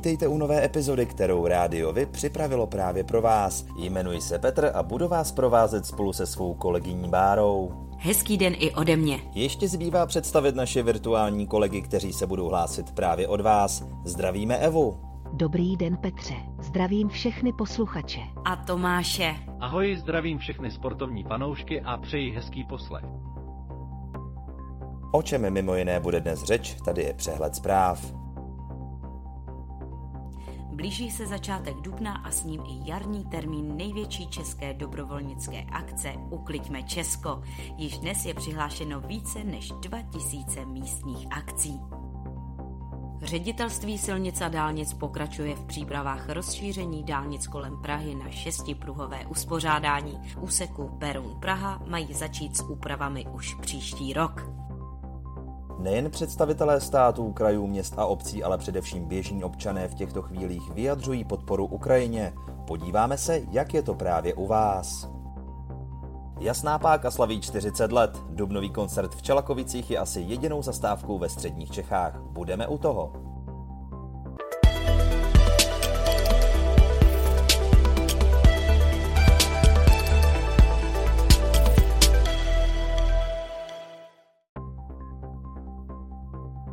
Vítejte u nové epizody, kterou Rádiovi připravilo právě pro vás. Jmenuji se Petr a budu vás provázet spolu se svou kolegyní Bárou. Hezký den i ode mě. Ještě zbývá představit naše virtuální kolegy, kteří se budou hlásit právě od vás. Zdravíme Evu. Dobrý den Petře, zdravím všechny posluchače. A Tomáše. Ahoj, zdravím všechny sportovní fanoušky a přeji hezký poslech. O čem mimo jiné bude dnes řeč, tady je přehled zpráv. Blíží se začátek dubna a s ním i jarní termín největší české dobrovolnické akce Ukliďme Česko. Již dnes je přihlášeno více než 2000 místních akcí. Ředitelství silnic a dálnic pokračuje v přípravách rozšíření dálnic kolem Prahy na šestipruhové uspořádání. Úseku Beroun Praha mají začít s úpravami už příští rok. Nejen představitelé států, krajů, měst a obcí, ale především běžní občané v těchto chvílích vyjadřují podporu Ukrajině. Podíváme se, jak je to právě u vás. Jasná páka slaví 40 let. Dubnový koncert v Čelakovicích je asi jedinou zastávkou ve středních Čechách. Budeme u toho.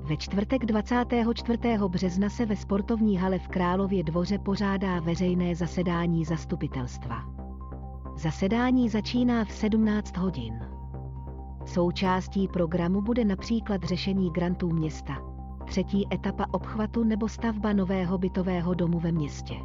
Ve čtvrtek 24. března se ve sportovní hale v Králově dvoře pořádá veřejné zasedání zastupitelstva. Zasedání začíná v 17 hodin. Součástí programu bude například řešení grantů města, třetí etapa obchvatu nebo stavba nového bytového domu ve městě.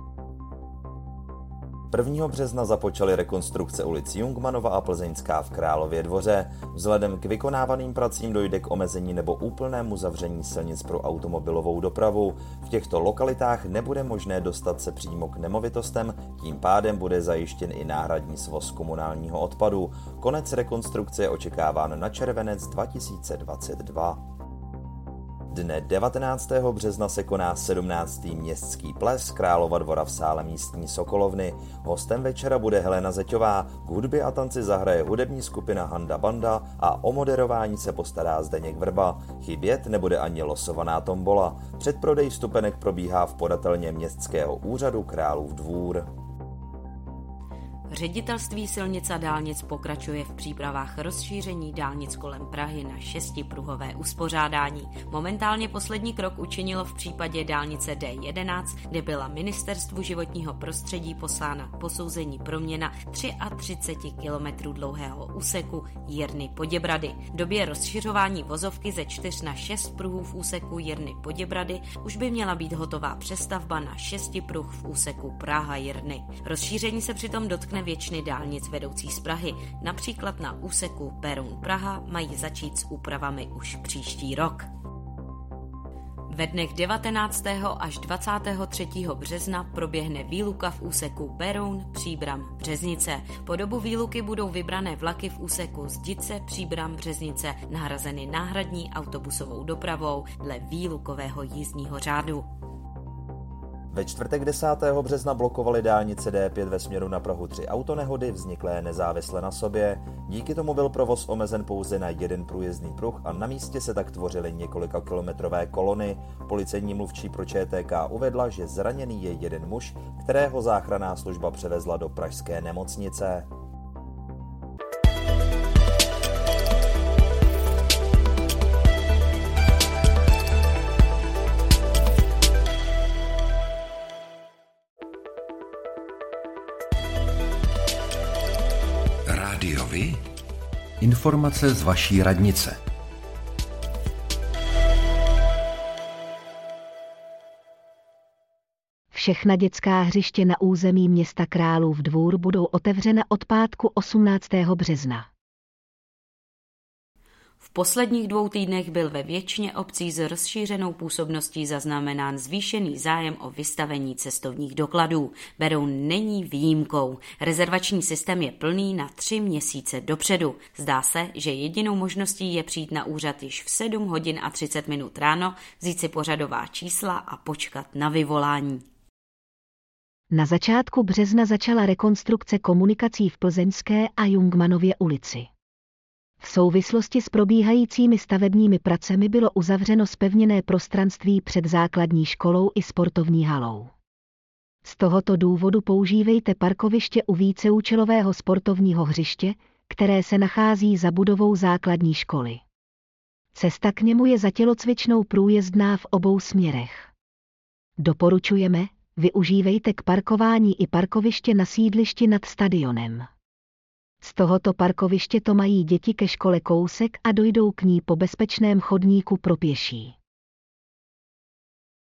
1. března započaly rekonstrukce ulic Jungmanova a Plzeňská v Králově dvoře. Vzhledem k vykonávaným pracím dojde k omezení nebo úplnému zavření silnic pro automobilovou dopravu. V těchto lokalitách nebude možné dostat se přímo k nemovitostem, tím pádem bude zajištěn i náhradní svoz komunálního odpadu. Konec rekonstrukce je očekáván na červenec 2022. Dne 19. března se koná 17. městský ples Králova dvora v sále místní Sokolovny. Hostem večera bude Helena Zeťová, k hudbě a tanci zahraje hudební skupina Handa Banda a o moderování se postará Zdeněk Vrba. Chybět nebude ani losovaná tombola. Předprodej vstupenek probíhá v podatelně městského úřadu Králův dvůr. Ředitelství silnic a dálnic pokračuje v přípravách rozšíření dálnic kolem Prahy na šestipruhové uspořádání. Momentálně poslední krok učinilo v případě dálnice D11, kde byla ministerstvu životního prostředí poslána posouzení proměna 33 km dlouhého úseku Jirny Poděbrady. V době rozšiřování vozovky ze 4 na 6 pruhů v úseku Jirny Poděbrady už by měla být hotová přestavba na šestipruh v úseku Praha Jirny. Rozšíření se přitom dotkne většiny dálnic vedoucích z Prahy, například na úseku Beroun Praha, mají začít s úpravami už příští rok. Ve dnech 19. až 23. března proběhne výluka v úseku Beroun, Příbram, Březnice. Po dobu výluky budou vybrané vlaky v úseku Zdice, Příbram, Březnice nahrazeny náhradní autobusovou dopravou dle výlukového jízdního řádu. Ve čtvrtek 10. března blokovali dálnice D5 ve směru na Prahu tři autonehody vzniklé nezávisle na sobě. Díky tomu byl provoz omezen pouze na jeden průjezdný pruh a na místě se tak tvořily několika kilometrové kolony. Policejní mluvčí pro ČTK uvedla, že zraněný je jeden muž, kterého záchranná služba převezla do pražské nemocnice. Informace z vaší radnice. Všechna dětská hřiště na území města Králův dvůr budou otevřena od pátku 18. března. Posledních dvou týdnech byl ve většině obcí s rozšířenou působností zaznamenán zvýšený zájem o vystavení cestovních dokladů. Beroun není výjimkou. Rezervační systém je plný na tři měsíce dopředu. Zdá se, že jedinou možností je přijít na úřad již v 7 hodin a 30 minut ráno, vzít si pořadová čísla a počkat na vyvolání. Na začátku března začala rekonstrukce komunikací v Plzeňské a Jungmanově ulici. V souvislosti s probíhajícími stavebními pracemi bylo uzavřeno spevněné prostranství před základní školou i sportovní halou. Z tohoto důvodu používejte parkoviště u víceúčelového sportovního hřiště, které se nachází za budovou základní školy. Cesta k němu je za tělocvičnou průjezdná v obou směrech. Doporučujeme, využívejte k parkování i parkoviště na sídlišti nad stadionem. Z tohoto parkoviště to mají děti ke škole kousek a dojdou k ní po bezpečném chodníku pro pěší.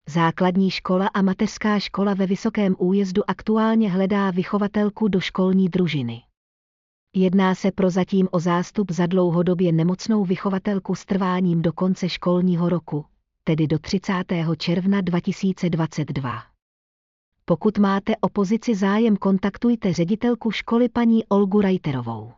Základní škola a mateřská škola ve Vysokém újezdu aktuálně hledá vychovatelku do školní družiny. Jedná se prozatím o zástup za dlouhodobě nemocnou vychovatelku s trváním do konce školního roku, tedy do 30. června 2022. Pokud máte o pozici zájem, kontaktujte ředitelku školy paní Olgu Rajterovou.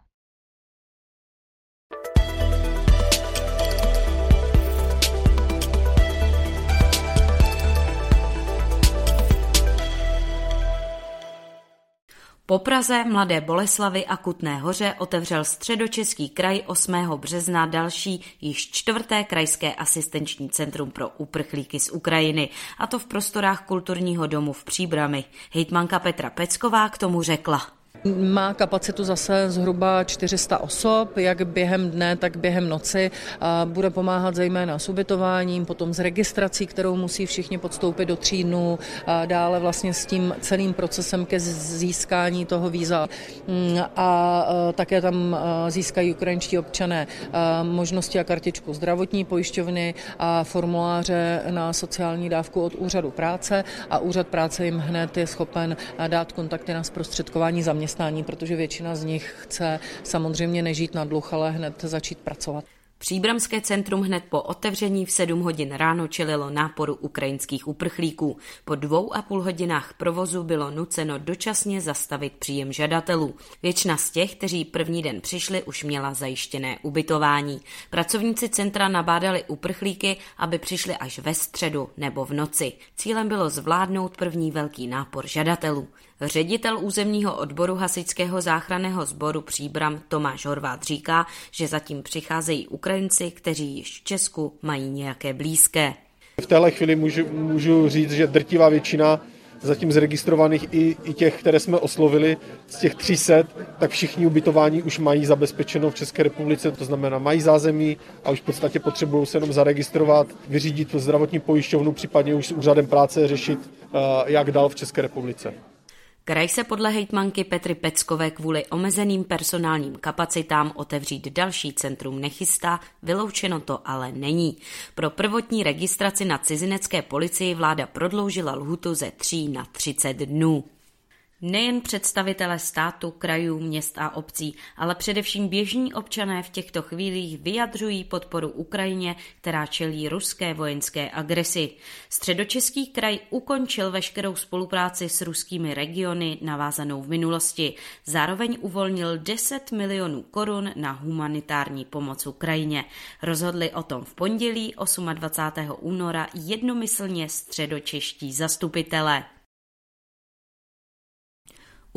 Po Praze, Mladé Boleslavy a Kutné hoře otevřel středočeský kraj 8. března další již čtvrté krajské asistenční centrum pro uprchlíky z Ukrajiny, a to v prostorách kulturního domu v Příbrami. Hejtmanka Petra Pecková k tomu řekla. Má kapacitu zase zhruba 400 osob, jak během dne, tak během noci. Bude pomáhat zejména s ubytováním, potom s registrací, kterou musí všichni podstoupit do tří dnů, dále vlastně s tím celým procesem ke získání toho víza. Mm, a také tam získají ukrajinští občané možnosti a kartičku zdravotní pojišťovny a formuláře na sociální dávku od úřadu práce a úřad práce jim hned je schopen dát kontakty na zprostředkování zaměstnání zaměstnání, protože většina z nich chce samozřejmě nežít na dluh, ale hned začít pracovat. Příbramské centrum hned po otevření v 7 hodin ráno čelilo náporu ukrajinských uprchlíků. Po dvou a půl hodinách provozu bylo nuceno dočasně zastavit příjem žadatelů. Většina z těch, kteří první den přišli, už měla zajištěné ubytování. Pracovníci centra nabádali uprchlíky, aby přišli až ve středu nebo v noci. Cílem bylo zvládnout první velký nápor žadatelů. Ředitel územního odboru hasičského záchranného sboru Příbram Tomáš Horvát říká, že zatím přicházejí Ukrajinci, kteří již v Česku mají nějaké blízké. V téhle chvíli můžu, můžu říct, že drtivá většina zatím zregistrovaných i, i těch, které jsme oslovili, z těch 300, tak všichni ubytování už mají zabezpečeno v České republice, to znamená mají zázemí a už v podstatě potřebují se jenom zaregistrovat, vyřídit zdravotní pojišťovnu, případně už s úřadem práce řešit, eh, jak dál v České republice. Kraj se podle hejtmanky Petry Peckové kvůli omezeným personálním kapacitám otevřít další centrum nechystá, vyloučeno to ale není. Pro prvotní registraci na cizinecké policii vláda prodloužila lhutu ze 3 na 30 dnů. Nejen představitelé státu, krajů, měst a obcí, ale především běžní občané v těchto chvílích vyjadřují podporu Ukrajině, která čelí ruské vojenské agresi. Středočeský kraj ukončil veškerou spolupráci s ruskými regiony navázanou v minulosti. Zároveň uvolnil 10 milionů korun na humanitární pomoc Ukrajině. Rozhodli o tom v pondělí 28. února jednomyslně středočeští zastupitelé.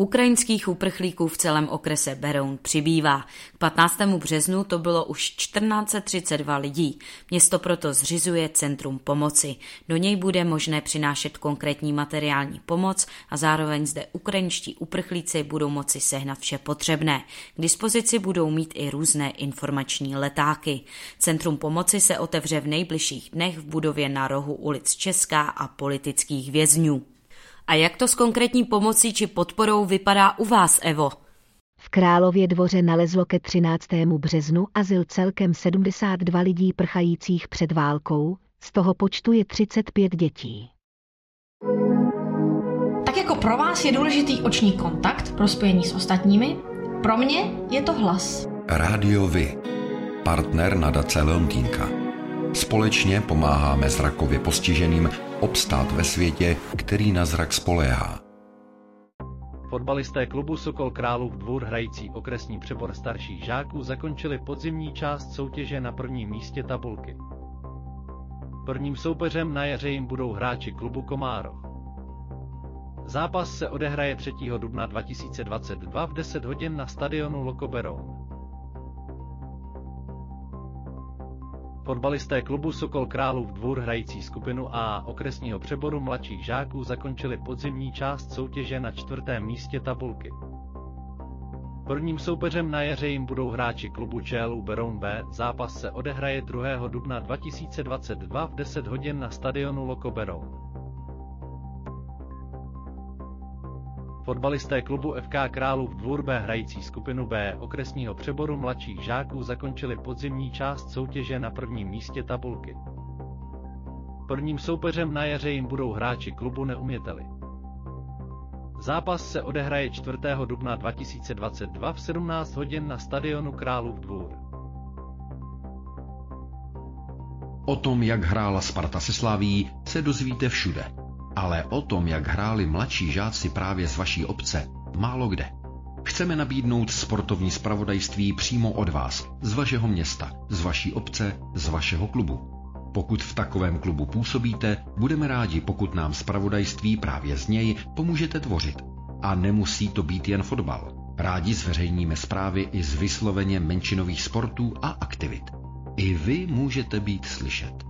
Ukrajinských uprchlíků v celém okrese Beroun přibývá. K 15. březnu to bylo už 1432 lidí. Město proto zřizuje Centrum pomoci. Do něj bude možné přinášet konkrétní materiální pomoc a zároveň zde ukrajinští uprchlíci budou moci sehnat vše potřebné. K dispozici budou mít i různé informační letáky. Centrum pomoci se otevře v nejbližších dnech v budově na rohu ulic Česká a politických vězňů. A jak to s konkrétní pomocí či podporou vypadá u vás, Evo? V Králově dvoře nalezlo ke 13. březnu azyl celkem 72 lidí prchajících před válkou, z toho počtu je 35 dětí. Tak jako pro vás je důležitý oční kontakt pro spojení s ostatními, pro mě je to hlas. Rádio Vy partner nadace Leontýnka. Společně pomáháme zrakově postiženým obstát ve světě, který na zrak spoléhá. Fotbalisté klubu Sokol Králův dvůr hrající okresní přebor starších žáků zakončili podzimní část soutěže na prvním místě tabulky. Prvním soupeřem na jaře jim budou hráči klubu Komárov. Zápas se odehraje 3. dubna 2022 v 10 hodin na stadionu Lokoberoun. Fotbalisté klubu Sokol Králův dvůr hrající skupinu A okresního přeboru mladších žáků zakončili podzimní část soutěže na čtvrtém místě tabulky. Prvním soupeřem na jaře jim budou hráči klubu ČLU Beroun B. Zápas se odehraje 2. dubna 2022 v 10 hodin na stadionu Loko Beroun. Fotbalisté klubu FK Králův dvůr B hrající skupinu B okresního přeboru mladších žáků zakončili podzimní část soutěže na prvním místě tabulky. Prvním soupeřem na jaře jim budou hráči klubu Neuměteli. Zápas se odehraje 4. dubna 2022 v 17 hodin na stadionu Králův dvůr. O tom, jak hrála Sparta se Slaví, se dozvíte všude. Ale o tom, jak hráli mladší žáci právě z vaší obce, málo kde. Chceme nabídnout sportovní spravodajství přímo od vás, z vašeho města, z vaší obce, z vašeho klubu. Pokud v takovém klubu působíte, budeme rádi, pokud nám spravodajství právě z něj pomůžete tvořit. A nemusí to být jen fotbal. Rádi zveřejníme zprávy i z vysloveně menšinových sportů a aktivit. I vy můžete být slyšet.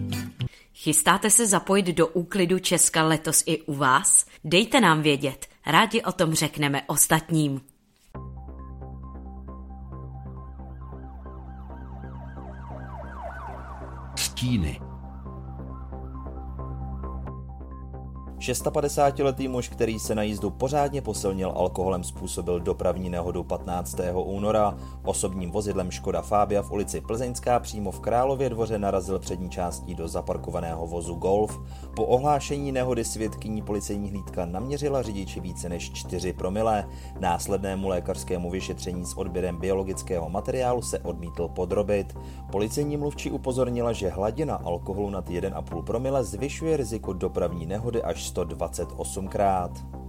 Chystáte se zapojit do úklidu Česka letos i u vás? Dejte nám vědět, rádi o tom řekneme ostatním. Stíny 56-letý muž, který se na jízdu pořádně posilnil alkoholem, způsobil dopravní nehodu 15. února. Osobním vozidlem Škoda Fabia v ulici Plzeňská přímo v Králově dvoře narazil přední částí do zaparkovaného vozu Golf. Po ohlášení nehody svědkyní policejní hlídka naměřila řidiči více než 4 promile. Následnému lékařskému vyšetření s odběrem biologického materiálu se odmítl podrobit. Policejní mluvčí upozornila, že hladina alkoholu nad 1,5 promile zvyšuje riziko dopravní nehody až 128krát.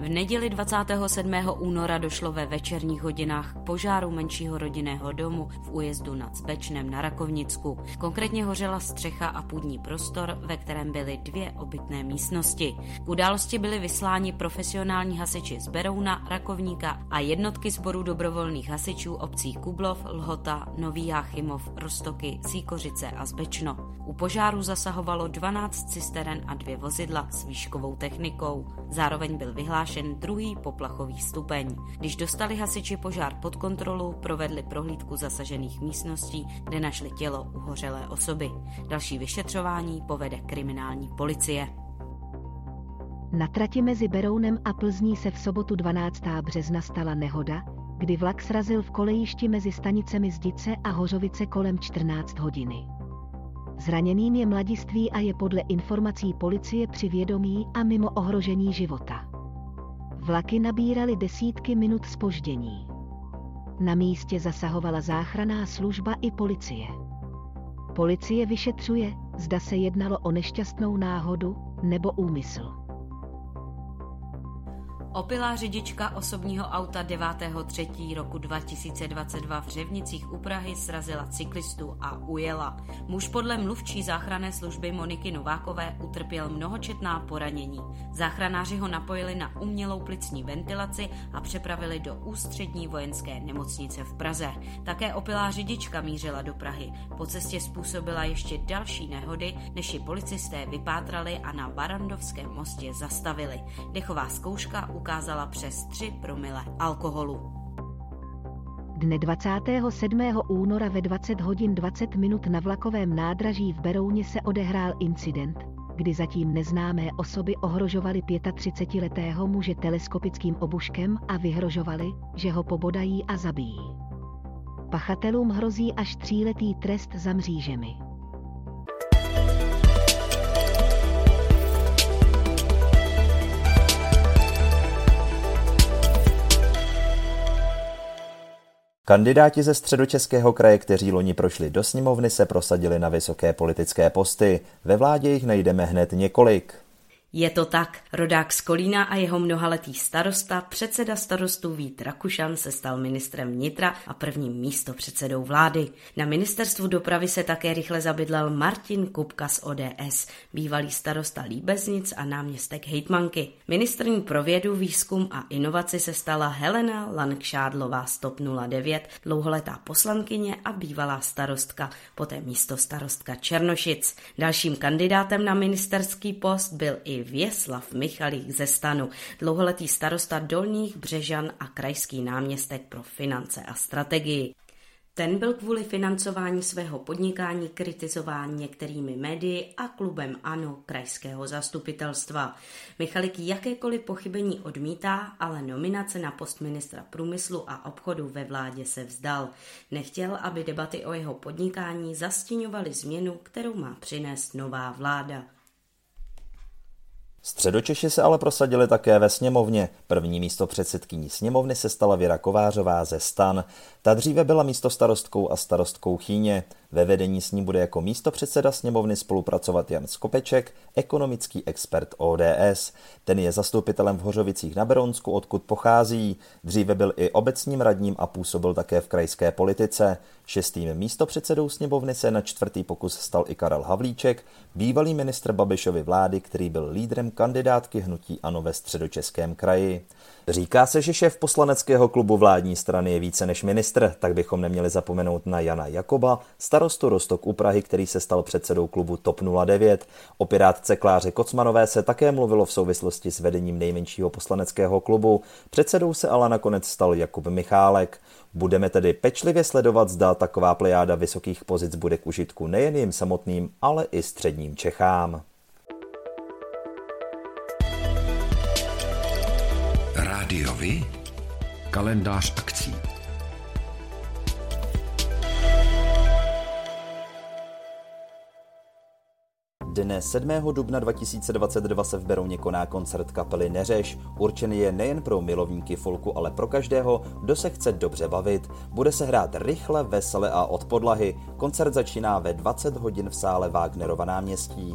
V neděli 27. února došlo ve večerních hodinách k požáru menšího rodinného domu v újezdu nad Zbečnem na Rakovnicku. Konkrétně hořela střecha a půdní prostor, ve kterém byly dvě obytné místnosti. K události byly vysláni profesionální hasiči z Berouna, Rakovníka a jednotky sborů dobrovolných hasičů obcí Kublov, Lhota, Nový Jáchymov, Rostoky, Síkořice a Zbečno. U požáru zasahovalo 12 cisteren a dvě vozidla s výškovou technikou. Zároveň byl vyhlášen vyhlášen druhý poplachový stupeň. Když dostali hasiči požár pod kontrolu, provedli prohlídku zasažených místností, kde našli tělo uhořelé osoby. Další vyšetřování povede kriminální policie. Na trati mezi Berounem a Plzní se v sobotu 12. března stala nehoda, kdy vlak srazil v kolejišti mezi stanicemi Zdice a Hořovice kolem 14 hodiny. Zraněným je mladiství a je podle informací policie při vědomí a mimo ohrožení života. Vlaky nabíraly desítky minut spoždění. Na místě zasahovala záchranná služba i policie. Policie vyšetřuje, zda se jednalo o nešťastnou náhodu nebo úmysl. Opilá řidička osobního auta 9.3. roku 2022 v Řevnicích u Prahy srazila cyklistu a ujela. Muž podle mluvčí záchranné služby Moniky Novákové utrpěl mnohočetná poranění. Záchranáři ho napojili na umělou plicní ventilaci a přepravili do ústřední vojenské nemocnice v Praze. Také opilá řidička mířila do Prahy. Po cestě způsobila ještě další nehody, než ji policisté vypátrali a na Barandovském mostě zastavili. Dechová zkouška ukázala přes 3 promile alkoholu. Dne 27. února ve 20 hodin 20 minut na vlakovém nádraží v Berouně se odehrál incident, kdy zatím neznámé osoby ohrožovaly 35-letého muže teleskopickým obuškem a vyhrožovali, že ho pobodají a zabijí. Pachatelům hrozí až tříletý trest za mřížemi. Kandidáti ze středočeského kraje, kteří loni prošli do sněmovny, se prosadili na vysoké politické posty. Ve vládě jich najdeme hned několik. Je to tak. Rodák z Kolína a jeho mnohaletý starosta, předseda starostů Vít Rakušan se stal ministrem vnitra a prvním místo předsedou vlády. Na ministerstvu dopravy se také rychle zabydlel Martin Kupka z ODS, bývalý starosta Líbeznic a náměstek hejtmanky. Ministrní pro vědu, výzkum a inovaci se stala Helena Lankšádlová z TOP 09, dlouholetá poslankyně a bývalá starostka, poté místo starostka Černošic. Dalším kandidátem na ministerský post byl i Věslav Michalík ze stanu, dlouholetý starosta Dolních Břežan a krajský náměstek pro finance a strategii. Ten byl kvůli financování svého podnikání kritizován některými médii a klubem ANO krajského zastupitelstva. Michalik jakékoliv pochybení odmítá, ale nominace na post ministra průmyslu a obchodu ve vládě se vzdal. Nechtěl, aby debaty o jeho podnikání zastíňovaly změnu, kterou má přinést nová vláda. Středočeši se ale prosadili také ve sněmovně. První místo předsedkyní sněmovny se stala Věra Kovářová ze Stan. Ta dříve byla místo starostkou a starostkou Chýně. Ve vedení s ní bude jako místo předseda sněmovny spolupracovat Jan Skopeček, ekonomický expert ODS. Ten je zastupitelem v Hořovicích na Beronsku, odkud pochází. Dříve byl i obecním radním a působil také v krajské politice. Šestým místopředsedou sněmovny se na čtvrtý pokus stal i Karel Havlíček, bývalý ministr Babišovy vlády, který byl lídrem kandidátky hnutí ANO ve středočeském kraji. Říká se, že šéf poslaneckého klubu vládní strany je více než ministr, tak bychom neměli zapomenout na Jana Jakoba, starostu Rostok u Prahy, který se stal předsedou klubu TOP 09. O pirátce Kláře Kocmanové se také mluvilo v souvislosti s vedením nejmenšího poslaneckého klubu. Předsedou se ale nakonec stal Jakub Michálek. Budeme tedy pečlivě sledovat, zda taková plejáda vysokých pozic bude k užitku nejen jim samotným, ale i středním Čechám. Rádiovi? Kalendář akcí. Dne 7. dubna 2022 se v Berouně koná koncert kapely Neřeš. Určený je nejen pro milovníky folku, ale pro každého, kdo se chce dobře bavit. Bude se hrát rychle, vesele a od podlahy. Koncert začíná ve 20 hodin v sále Wagnerova náměstí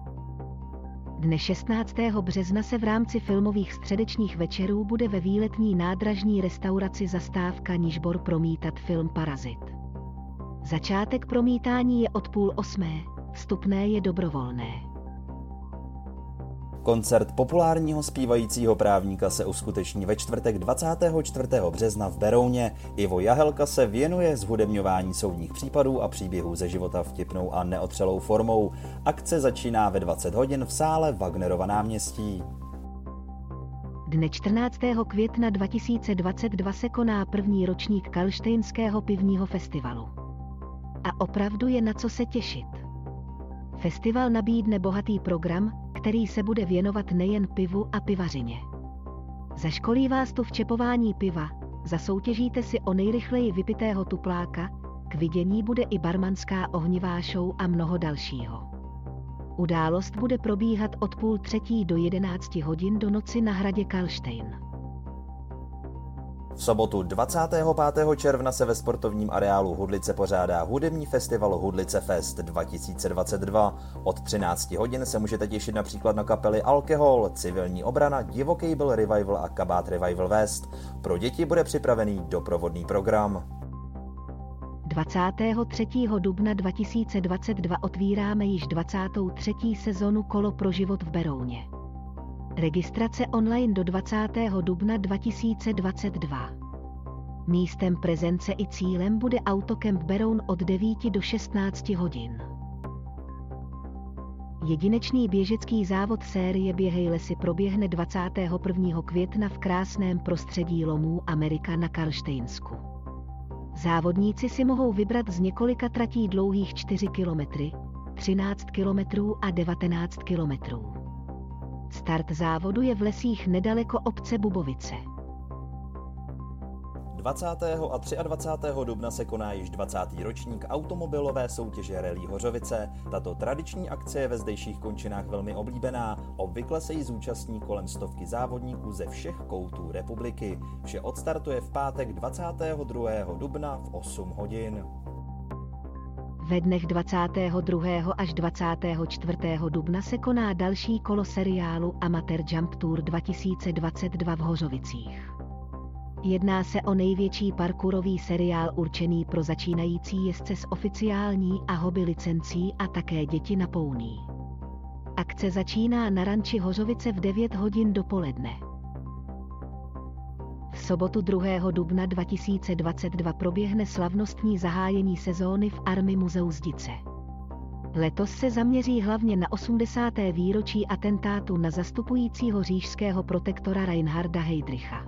Dne 16. března se v rámci filmových středečních večerů bude ve výletní nádražní restauraci Zastávka Nižbor promítat film Parazit. Začátek promítání je od půl osmé, vstupné je dobrovolné. Koncert populárního zpívajícího právníka se uskuteční ve čtvrtek 24. března v Berouně. Ivo Jahelka se věnuje zhudebňování soudních případů a příběhů ze života vtipnou a neotřelou formou. Akce začíná ve 20 hodin v sále Wagnerova náměstí. Dne 14. května 2022 se koná první ročník Kalštejnského pivního festivalu. A opravdu je na co se těšit. Festival nabídne bohatý program, který se bude věnovat nejen pivu a pivařině. Zaškolí vás tu v čepování piva, zasoutěžíte si o nejrychleji vypitého tupláka, K vidění bude i barmanská ohnivá show a mnoho dalšího. Událost bude probíhat od půl třetí do 11 hodin do noci na hradě Kalštejn. V sobotu 25. června se ve sportovním areálu Hudlice pořádá hudební festival Hudlice Fest 2022. Od 13 hodin se můžete těšit například na kapely Alkohol, Civilní obrana, Divoký byl Revival a Kabát Revival West. Pro děti bude připravený doprovodný program. 23. dubna 2022 otvíráme již 23. sezonu Kolo pro život v Berouně. Registrace online do 20. dubna 2022. Místem prezence i cílem bude Autokemp Beroun od 9 do 16 hodin. Jedinečný běžecký závod série Běhej lesy proběhne 21. května v krásném prostředí lomů Amerika na Karlštejnsku. Závodníci si mohou vybrat z několika tratí dlouhých 4 km, 13 km a 19 km. Start závodu je v lesích nedaleko obce Bubovice. 20. a 23. dubna se koná již 20. ročník automobilové soutěže Rally Hořovice. Tato tradiční akce je ve zdejších končinách velmi oblíbená. Obvykle se jí zúčastní kolem stovky závodníků ze všech koutů republiky. Vše odstartuje v pátek 22. dubna v 8 hodin. Ve dnech 22. až 24. dubna se koná další kolo seriálu Amateur Jump Tour 2022 v Hořovicích. Jedná se o největší parkourový seriál určený pro začínající jezdce s oficiální a hobby licencí a také děti na pouní. Akce začíná na ranči Hořovice v 9 hodin dopoledne sobotu 2. dubna 2022 proběhne slavnostní zahájení sezóny v Army muzeu Zdice. Letos se zaměří hlavně na 80. výročí atentátu na zastupujícího říšského protektora Reinharda Heydricha.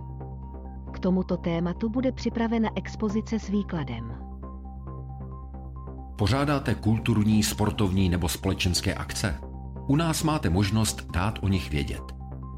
K tomuto tématu bude připravena expozice s výkladem. Pořádáte kulturní, sportovní nebo společenské akce? U nás máte možnost dát o nich vědět.